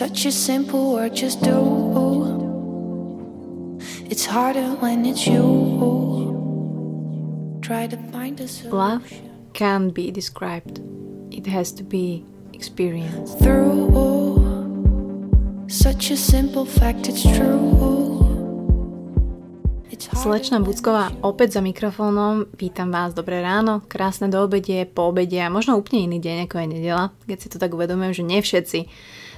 Such a simple word, just do. It's harder when it's you. Try to find a solution. Love can't be described. It has to be experienced. Through such a simple fact, it's true. Slečna Bucková opäť za mikrofónom. Vítam vás, dobré ráno, krásne do obedie, po obede a možno úplne iný deň ako je nedela, keď si to tak uvedomujem, že nie všetci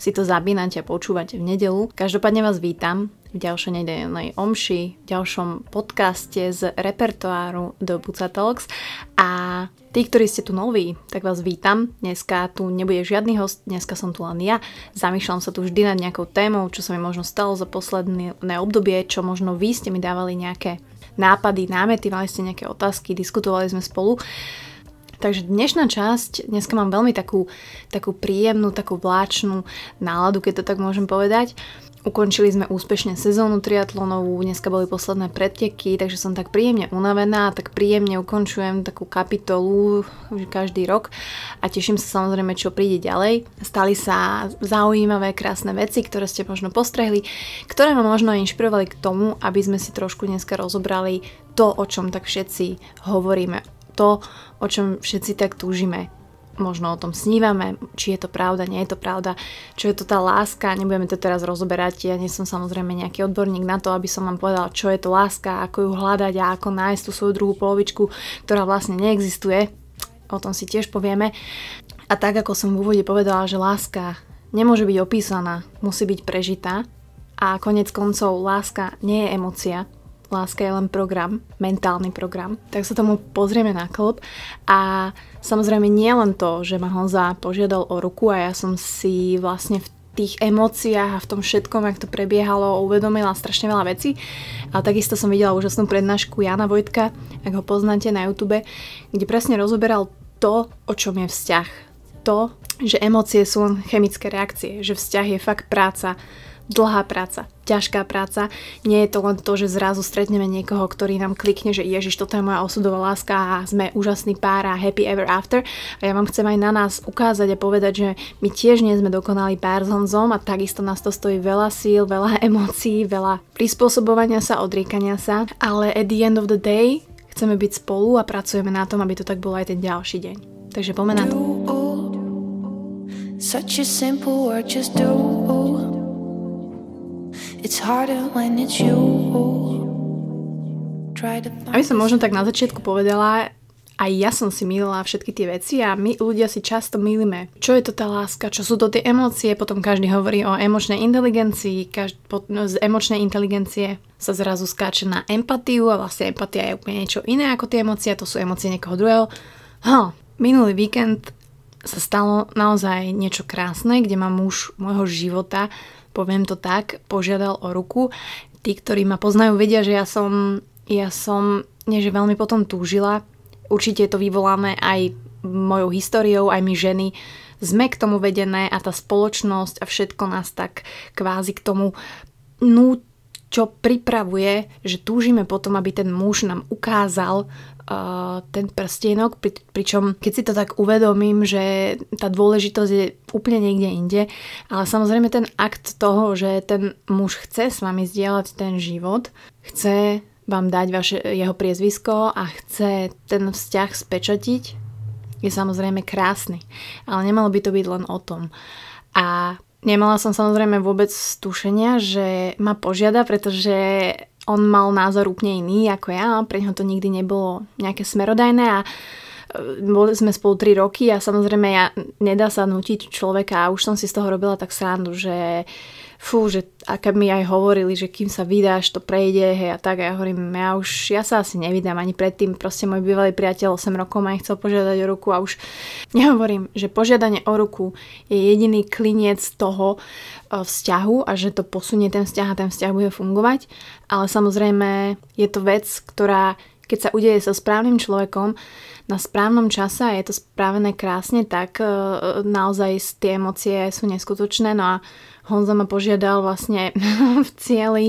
si to zapínate a počúvate v nedelu. Každopádne vás vítam v ďalšej nedelnej omši, v ďalšom podcaste z repertoáru do Buca Talks a tí, ktorí ste tu noví, tak vás vítam. Dneska tu nebude žiadny host, dneska som tu len ja. Zamýšľam sa tu vždy nad nejakou témou, čo sa mi možno stalo za posledné obdobie, čo možno vy ste mi dávali nejaké nápady, námety, mali ste nejaké otázky, diskutovali sme spolu. Takže dnešná časť, dneska mám veľmi takú, takú príjemnú, takú vláčnú náladu, keď to tak môžem povedať. Ukončili sme úspešne sezónu triatlonovú, dneska boli posledné predteky, takže som tak príjemne unavená, tak príjemne ukončujem takú kapitolu každý rok a teším sa samozrejme, čo príde ďalej. Stali sa zaujímavé, krásne veci, ktoré ste možno postrehli, ktoré ma možno inšpirovali k tomu, aby sme si trošku dneska rozobrali to, o čom tak všetci hovoríme to, o čom všetci tak túžime. Možno o tom snívame, či je to pravda, nie je to pravda, čo je to tá láska, nebudeme to teraz rozoberať, ja nie som samozrejme nejaký odborník na to, aby som vám povedala, čo je to láska, ako ju hľadať a ako nájsť tú svoju druhú polovičku, ktorá vlastne neexistuje, o tom si tiež povieme. A tak ako som v úvode povedala, že láska nemôže byť opísaná, musí byť prežitá. A konec koncov láska nie je emocia, láska je len program, mentálny program, tak sa tomu pozrieme na klub a samozrejme nie len to, že ma Honza požiadal o ruku a ja som si vlastne v tých emóciách a v tom všetkom, jak to prebiehalo, uvedomila strašne veľa vecí. Ale takisto som videla úžasnú prednášku Jana Vojtka, ak ho poznáte na YouTube, kde presne rozoberal to, o čom je vzťah. To, že emócie sú len chemické reakcie, že vzťah je fakt práca, dlhá práca, ťažká práca. Nie je to len to, že zrazu stretneme niekoho, ktorý nám klikne, že Ježiš, toto je moja osudová láska a sme úžasný pár a happy ever after. A ja vám chcem aj na nás ukázať a povedať, že my tiež nie sme dokonalý pár s Honzom a takisto nás to stojí veľa síl, veľa emócií, veľa prispôsobovania sa, odriekania sa. Ale at the end of the day chceme byť spolu a pracujeme na tom, aby to tak bolo aj ten ďalší deň. Takže poďme na to. Such a simple word, just do. It's Aby som možno tak na začiatku povedala, aj ja som si mýlila všetky tie veci a my ľudia si často mýlime. Čo je to tá láska, čo sú to tie emócie, potom každý hovorí o emočnej inteligencii, každý, no, z emočnej inteligencie sa zrazu skáče na empatiu a vlastne empatia je úplne niečo iné ako tie emócie, to sú emócie niekoho druhého. Ha, minulý víkend sa stalo naozaj niečo krásne, kde ma muž môjho života poviem to tak, požiadal o ruku. Tí, ktorí ma poznajú, vedia, že ja som, ja som nie že veľmi potom túžila. Určite to vyvoláme aj mojou históriou, aj my ženy sme k tomu vedené a tá spoločnosť a všetko nás tak kvázi k tomu nú, čo pripravuje, že túžime potom, aby ten muž nám ukázal uh, ten prstienok, pri, pričom keď si to tak uvedomím, že tá dôležitosť je úplne niekde inde, ale samozrejme ten akt toho, že ten muž chce s vami zdieľať ten život, chce vám dať vaše, jeho priezvisko a chce ten vzťah spečatiť, je samozrejme krásny. Ale nemalo by to byť len o tom. A nemala som samozrejme vôbec tušenia, že ma požiada, pretože on mal názor úplne iný ako ja, pre neho to nikdy nebolo nejaké smerodajné a e, boli sme spolu 3 roky a samozrejme ja, nedá sa nutiť človeka a už som si z toho robila tak srandu, že fú, že aké mi aj hovorili, že kým sa vydáš, to prejde, hej a tak a ja hovorím, ja už, ja sa asi nevydám ani predtým, proste môj bývalý priateľ 8 rokov ma chcel požiadať o ruku a už nehovorím, že požiadanie o ruku je jediný kliniec toho e, vzťahu a že to posunie ten vzťah a ten vzťah bude fungovať, ale samozrejme je to vec, ktorá keď sa udeje so správnym človekom na správnom čase a je to správené krásne, tak e, naozaj tie emócie sú neskutočné. No a Honza ma požiadal vlastne v cieli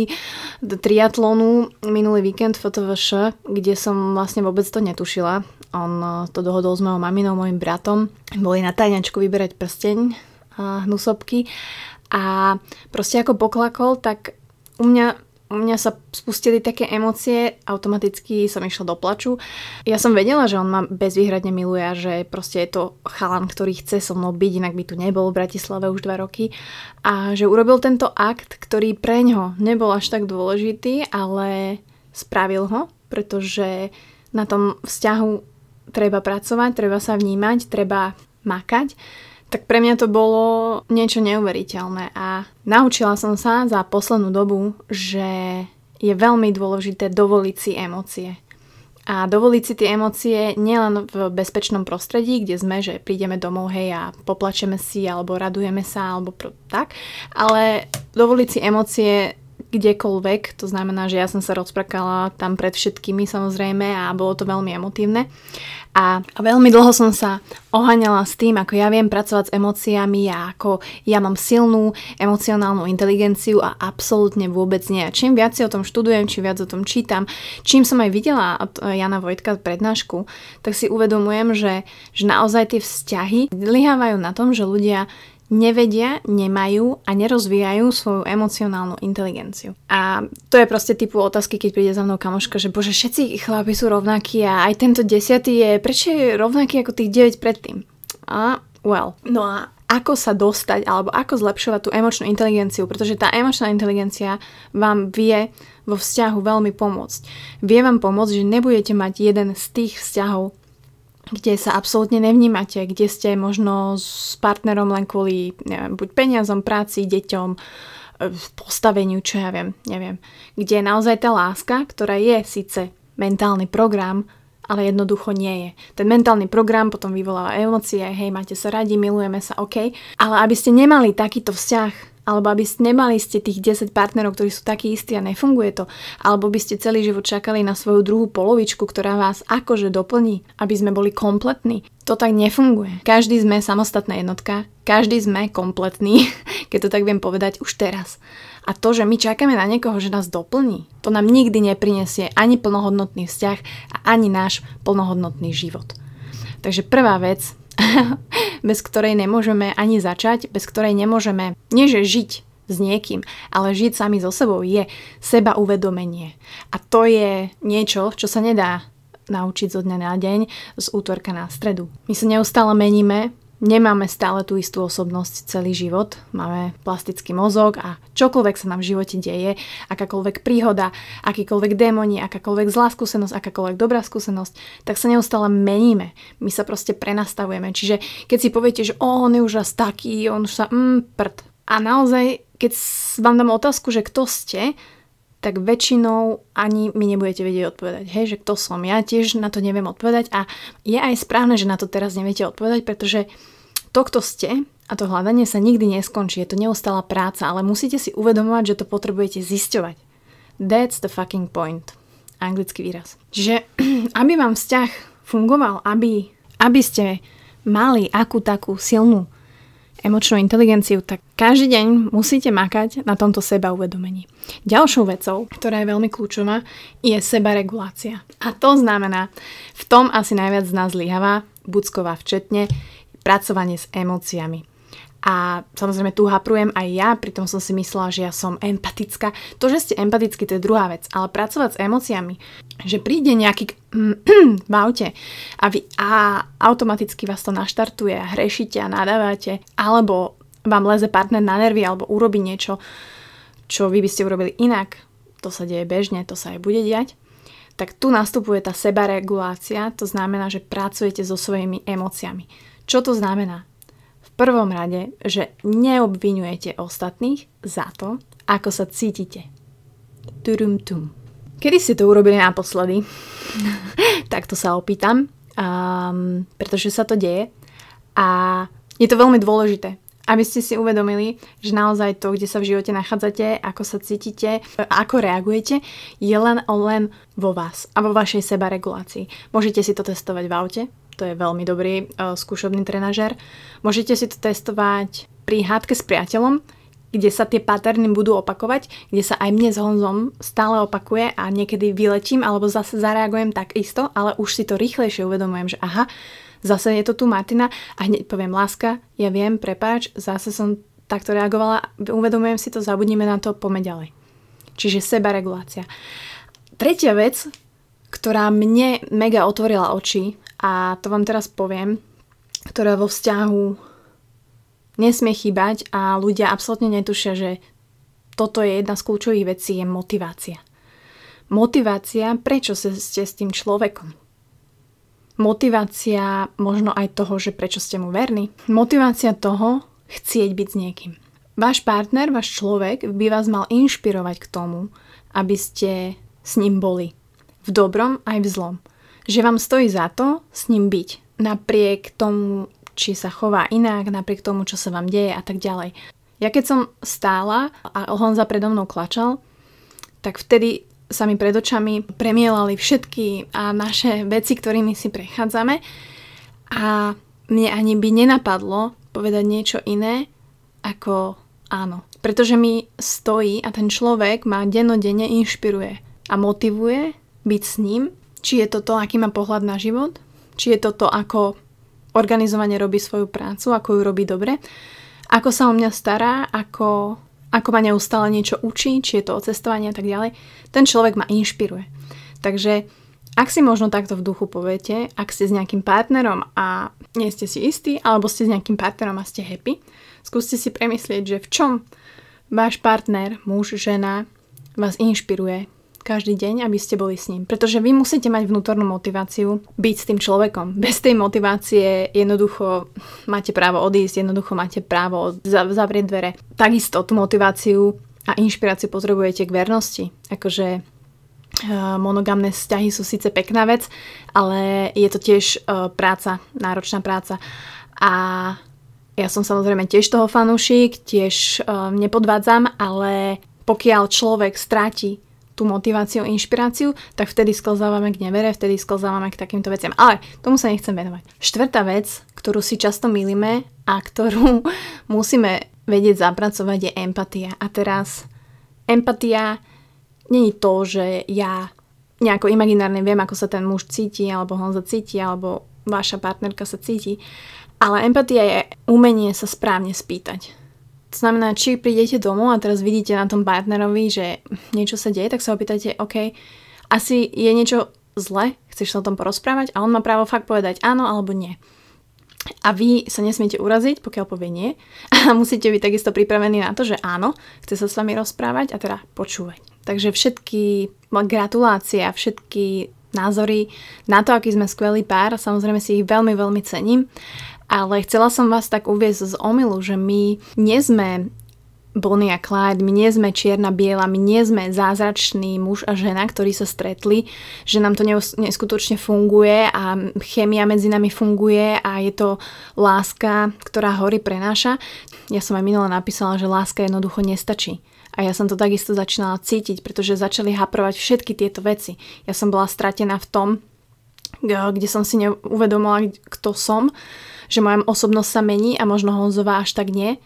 triatlonu minulý víkend FTVŠ, kde som vlastne vôbec to netušila. On eh, to dohodol s mojou maminou, mojim bratom. Boli na tajňačku vyberať prsteň hnusobky A proste ako poklakol, tak u mňa u mňa sa spustili také emócie, automaticky som išla do plaču. Ja som vedela, že on ma bezvýhradne miluje a že proste je to chalan, ktorý chce so mnou byť, inak by tu nebol v Bratislave už dva roky. A že urobil tento akt, ktorý pre ňo nebol až tak dôležitý, ale spravil ho, pretože na tom vzťahu treba pracovať, treba sa vnímať, treba makať tak pre mňa to bolo niečo neuveriteľné a naučila som sa za poslednú dobu, že je veľmi dôležité dovoliť si emócie. A dovoliť si tie emócie nielen v bezpečnom prostredí, kde sme, že prídeme domov, hej, a poplačeme si, alebo radujeme sa, alebo pro, tak, ale dovoliť si emócie kdekoľvek, to znamená, že ja som sa rozprakala tam pred všetkými samozrejme a bolo to veľmi emotívne. A, a veľmi dlho som sa oháňala s tým, ako ja viem pracovať s emóciami a ako ja mám silnú emocionálnu inteligenciu a absolútne vôbec nie. A čím viac si o tom študujem, čím viac o tom čítam, čím som aj videla od Jana Vojtka prednášku, tak si uvedomujem, že, že naozaj tie vzťahy zlyhávajú na tom, že ľudia nevedia, nemajú a nerozvíjajú svoju emocionálnu inteligenciu. A to je proste typu otázky, keď príde za mnou kamoška, že bože, všetci chlapi sú rovnakí a aj tento desiatý je, prečo je rovnaký ako tých 9 predtým? A well. No a ako sa dostať alebo ako zlepšovať tú emočnú inteligenciu, pretože tá emočná inteligencia vám vie vo vzťahu veľmi pomôcť. Vie vám pomôcť, že nebudete mať jeden z tých vzťahov, kde sa absolútne nevnímate, kde ste možno s partnerom len kvôli neviem, buď peniazom, práci, deťom, e, postaveniu, čo ja viem, neviem. Kde je naozaj tá láska, ktorá je síce mentálny program, ale jednoducho nie je. Ten mentálny program potom vyvoláva emócie, hej, máte sa radi, milujeme sa, OK, ale aby ste nemali takýto vzťah, alebo aby ste nemali ste tých 10 partnerov, ktorí sú takí istí a nefunguje to, alebo by ste celý život čakali na svoju druhú polovičku, ktorá vás akože doplní, aby sme boli kompletní. To tak nefunguje. Každý sme samostatná jednotka, každý sme kompletný, keď to tak viem povedať už teraz. A to, že my čakáme na niekoho, že nás doplní, to nám nikdy neprinesie ani plnohodnotný vzťah a ani náš plnohodnotný život. Takže prvá vec, bez ktorej nemôžeme ani začať, bez ktorej nemôžeme, nie že žiť s niekým, ale žiť sami so sebou je seba uvedomenie. A to je niečo, čo sa nedá naučiť zo dňa na deň, z útorka na stredu. My sa neustále meníme, Nemáme stále tú istú osobnosť celý život, máme plastický mozog a čokoľvek sa nám v živote deje, akákoľvek príhoda, akýkoľvek démoni, akákoľvek zlá skúsenosť, akákoľvek dobrá skúsenosť, tak sa neustále meníme. My sa proste prenastavujeme. Čiže keď si poviete, že oh, on je už raz taký, on už sa mm, prd. A naozaj, keď vám dám otázku, že kto ste, tak väčšinou ani mi nebudete vedieť odpovedať. Hej, že kto som ja, tiež na to neviem odpovedať a je aj správne, že na to teraz neviete odpovedať, pretože to, kto ste a to hľadanie sa nikdy neskončí, je to neustála práca, ale musíte si uvedomovať, že to potrebujete zisťovať. That's the fucking point. Anglický výraz. Čiže aby vám vzťah fungoval, aby, aby ste mali akú takú silnú emočnú inteligenciu, tak každý deň musíte makať na tomto seba uvedomení. Ďalšou vecou, ktorá je veľmi kľúčová, je sebaregulácia. A to znamená, v tom asi najviac z nás zlyháva, Bucková včetne, pracovanie s emóciami. A samozrejme tu haprujem aj ja, pritom som si myslela, že ja som empatická. To, že ste empatickí, to je druhá vec, ale pracovať s emóciami, že príde nejaký v aute a, vy, a automaticky vás to naštartuje a hrešite a nadávate, alebo vám leze partner na nervy alebo urobí niečo, čo vy by ste urobili inak, to sa deje bežne, to sa aj bude diať, tak tu nastupuje tá sebaregulácia, to znamená, že pracujete so svojimi emóciami. Čo to znamená? Prvom rade, že neobvinujete ostatných za to, ako sa cítite. Turum tum. Kedy ste to urobili naposledy? Takto sa opýtam, um, pretože sa to deje a je to veľmi dôležité, aby ste si uvedomili, že naozaj to, kde sa v živote nachádzate, ako sa cítite, ako reagujete, je len o len vo vás a vo vašej sebaregulácii. Môžete si to testovať v aute, to je veľmi dobrý uh, skúšobný trenažer. Môžete si to testovať pri hádke s priateľom, kde sa tie paterny budú opakovať, kde sa aj mne s Honzom stále opakuje a niekedy vyletím alebo zase zareagujem tak isto, ale už si to rýchlejšie uvedomujem, že aha, zase je to tu Martina a hneď poviem láska, ja viem, prepáč, zase som takto reagovala, uvedomujem si to, zabudnime na to, poďme ďalej. Čiže sebaregulácia. Tretia vec, ktorá mne mega otvorila oči a to vám teraz poviem, ktorá vo vzťahu nesmie chýbať a ľudia absolútne netušia, že toto je jedna z kľúčových vecí, je motivácia. Motivácia, prečo ste s tým človekom. Motivácia možno aj toho, že prečo ste mu verní. Motivácia toho, chcieť byť s niekým. Váš partner, váš človek by vás mal inšpirovať k tomu, aby ste s ním boli. V dobrom aj v zlom. Že vám stojí za to s ním byť. Napriek tomu, či sa chová inak, napriek tomu, čo sa vám deje a tak ďalej. Ja keď som stála a Honza predo mnou klačal, tak vtedy sa mi pred očami premielali všetky a naše veci, ktorými si prechádzame a mne ani by nenapadlo povedať niečo iné ako áno. Pretože mi stojí a ten človek ma dennodenne inšpiruje a motivuje byť s ním, či je to to, aký má pohľad na život, či je to to, ako organizovane robí svoju prácu, ako ju robí dobre, ako sa o mňa stará, ako, ako ma neustále niečo učí, či je to o cestovanie a tak ďalej. Ten človek ma inšpiruje. Takže ak si možno takto v duchu poviete, ak ste s nejakým partnerom a nie ste si istí, alebo ste s nejakým partnerom a ste happy, skúste si premyslieť, že v čom váš partner, muž, žena vás inšpiruje každý deň, aby ste boli s ním. Pretože vy musíte mať vnútornú motiváciu byť s tým človekom. Bez tej motivácie jednoducho máte právo odísť, jednoducho máte právo zavrieť dvere. Takisto tú motiváciu a inšpiráciu potrebujete k vernosti. Akože Eh, monogamné vzťahy sú síce pekná vec, ale je to tiež eh, práca, náročná práca. A ja som samozrejme tiež toho fanúšik, tiež eh, nepodvádzam, ale pokiaľ človek stráti tú motiváciu, inšpiráciu, tak vtedy sklzávame k nevere, vtedy sklzávame k takýmto veciam. Ale tomu sa nechcem venovať. Štvrtá vec, ktorú si často milíme a ktorú musíme vedieť zapracovať je empatia. A teraz empatia není to, že ja nejako imaginárne viem, ako sa ten muž cíti, alebo Honza cíti, alebo vaša partnerka sa cíti. Ale empatia je umenie sa správne spýtať. To znamená, či prídete domov a teraz vidíte na tom partnerovi, že niečo sa deje, tak sa opýtate, OK, asi je niečo zle, chceš sa o tom porozprávať a on má právo fakt povedať áno alebo nie. A vy sa nesmiete uraziť, pokiaľ povie nie. A musíte byť takisto pripravení na to, že áno, chce sa s vami rozprávať a teda počúvať. Takže všetky gratulácie a všetky názory na to, aký sme skvelý pár, samozrejme si ich veľmi, veľmi cením. Ale chcela som vás tak uviezť z omilu, že my nie sme Bonnie a Clyde, my nie sme čierna biela, my nie sme zázračný muž a žena, ktorí sa stretli, že nám to neskutočne funguje a chemia medzi nami funguje a je to láska, ktorá hory prenáša. Ja som aj minule napísala, že láska jednoducho nestačí. A ja som to takisto začínala cítiť, pretože začali haprovať všetky tieto veci. Ja som bola stratená v tom, kde som si neuvedomila, kto som, že moja osobnosť sa mení a možno Honzová až tak nie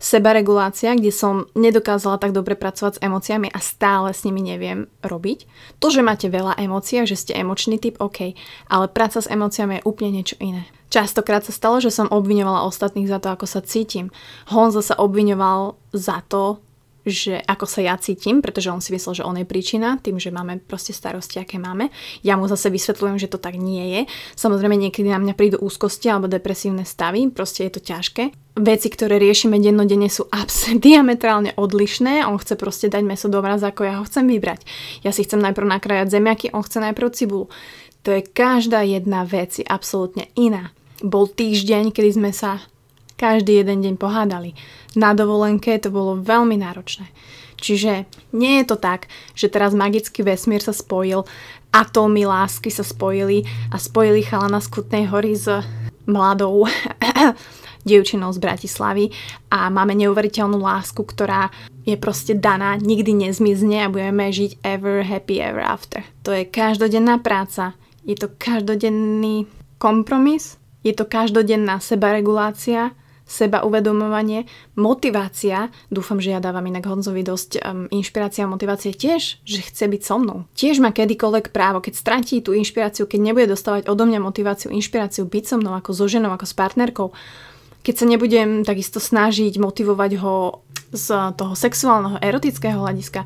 sebaregulácia, kde som nedokázala tak dobre pracovať s emóciami a stále s nimi neviem robiť. To, že máte veľa emócií, že ste emočný typ, OK, ale práca s emóciami je úplne niečo iné. Častokrát sa stalo, že som obviňovala ostatných za to, ako sa cítim. Honza sa obviňoval za to, že ako sa ja cítim, pretože on si myslel, že on je príčina tým, že máme proste starosti, aké máme. Ja mu zase vysvetľujem, že to tak nie je. Samozrejme niekedy na mňa prídu úzkosti alebo depresívne stavy, proste je to ťažké. Veci, ktoré riešime dennodenne sú abs- diametrálne odlišné. On chce proste dať meso do mraza, ako ja ho chcem vybrať. Ja si chcem najprv nakrájať zemiaky, on chce najprv cibulu. To je každá jedna vec, je absolútne iná. Bol týždeň, kedy sme sa každý jeden deň pohádali. Na dovolenke to bolo veľmi náročné. Čiže nie je to tak, že teraz magický vesmír sa spojil, atómy lásky sa spojili a spojili chalana z Kutnej hory s mladou dievčinou z Bratislavy a máme neuveriteľnú lásku, ktorá je proste daná, nikdy nezmizne a budeme žiť ever happy ever after. To je každodenná práca, je to každodenný kompromis, je to každodenná sebaregulácia seba uvedomovanie, motivácia, dúfam, že ja dávam inak Honzovi dosť um, inšpirácia a motivácie tiež, že chce byť so mnou. Tiež má kedykoľvek právo, keď stratí tú inšpiráciu, keď nebude dostávať odo mňa motiváciu, inšpiráciu byť so mnou ako so ženou, ako s partnerkou, keď sa nebudem takisto snažiť motivovať ho z toho sexuálneho, erotického hľadiska,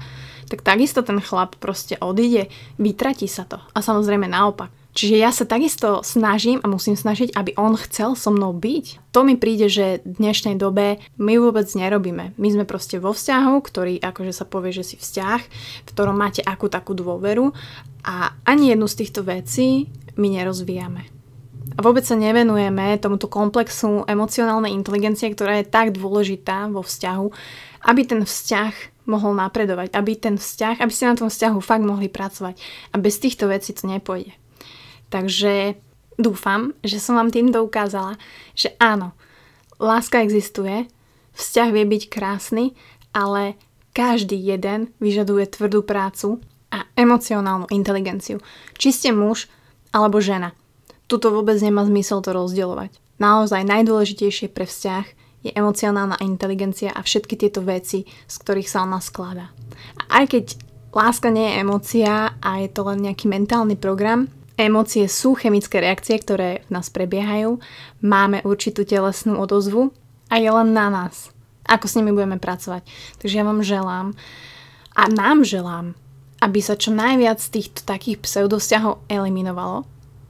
tak takisto ten chlap proste odíde, vytratí sa to. A samozrejme naopak. Čiže ja sa takisto snažím a musím snažiť, aby on chcel so mnou byť. To mi príde, že v dnešnej dobe my vôbec nerobíme. My sme proste vo vzťahu, ktorý akože sa povie, že si vzťah, v ktorom máte akú takú dôveru a ani jednu z týchto vecí my nerozvíjame. A vôbec sa nevenujeme tomuto komplexu emocionálnej inteligencie, ktorá je tak dôležitá vo vzťahu, aby ten vzťah mohol napredovať, aby ten vzťah, aby ste na tom vzťahu fakt mohli pracovať. A bez týchto vecí to nepôjde. Takže dúfam, že som vám týmto ukázala, že áno, láska existuje, vzťah vie byť krásny, ale každý jeden vyžaduje tvrdú prácu a emocionálnu inteligenciu. Či ste muž alebo žena. Tuto vôbec nemá zmysel to rozdielovať. Naozaj najdôležitejšie pre vzťah je emocionálna inteligencia a všetky tieto veci, z ktorých sa ona skladá. A aj keď láska nie je emócia a je to len nejaký mentálny program, Emócie sú chemické reakcie, ktoré v nás prebiehajú. Máme určitú telesnú odozvu a je len na nás, ako s nimi budeme pracovať. Takže ja vám želám a nám želám, aby sa čo najviac z týchto takých pseudosťahov eliminovalo,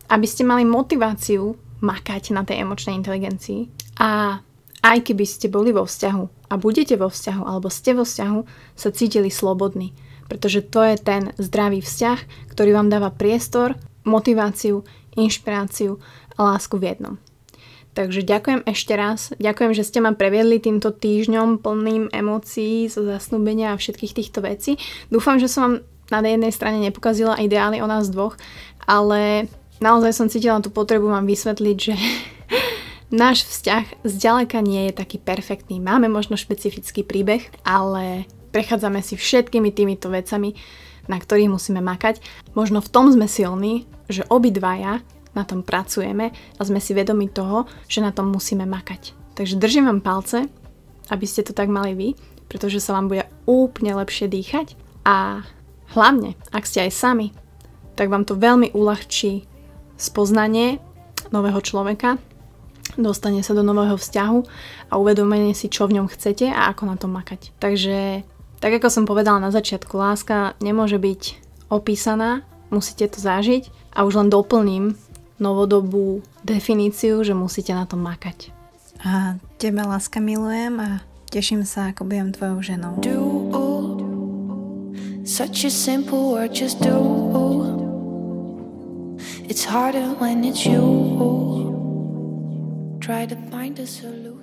aby ste mali motiváciu makať na tej emočnej inteligencii a aj keby ste boli vo vzťahu a budete vo vzťahu alebo ste vo vzťahu, sa cítili slobodní. Pretože to je ten zdravý vzťah, ktorý vám dáva priestor motiváciu, inšpiráciu a lásku v jednom. Takže ďakujem ešte raz. Ďakujem, že ste ma previedli týmto týždňom plným emócií zo zasnúbenia a všetkých týchto vecí. Dúfam, že som vám na jednej strane nepokazila ideály o nás dvoch, ale naozaj som cítila tú potrebu vám vysvetliť, že náš vzťah zďaleka nie je taký perfektný. Máme možno špecifický príbeh, ale prechádzame si všetkými týmito vecami na ktorých musíme makať. Možno v tom sme silní, že obidvaja na tom pracujeme a sme si vedomi toho, že na tom musíme makať. Takže držím vám palce, aby ste to tak mali vy, pretože sa vám bude úplne lepšie dýchať a hlavne, ak ste aj sami, tak vám to veľmi uľahčí spoznanie nového človeka, dostane sa do nového vzťahu a uvedomenie si, čo v ňom chcete a ako na tom makať. Takže tak ako som povedala na začiatku, láska nemôže byť opísaná, musíte to zažiť a už len doplním novodobú definíciu, že musíte na tom makať. A teba láska milujem a teším sa, ako budem tvojou ženou. Do, such a simple word, just do. It's harder when it's you. Try to find a solution.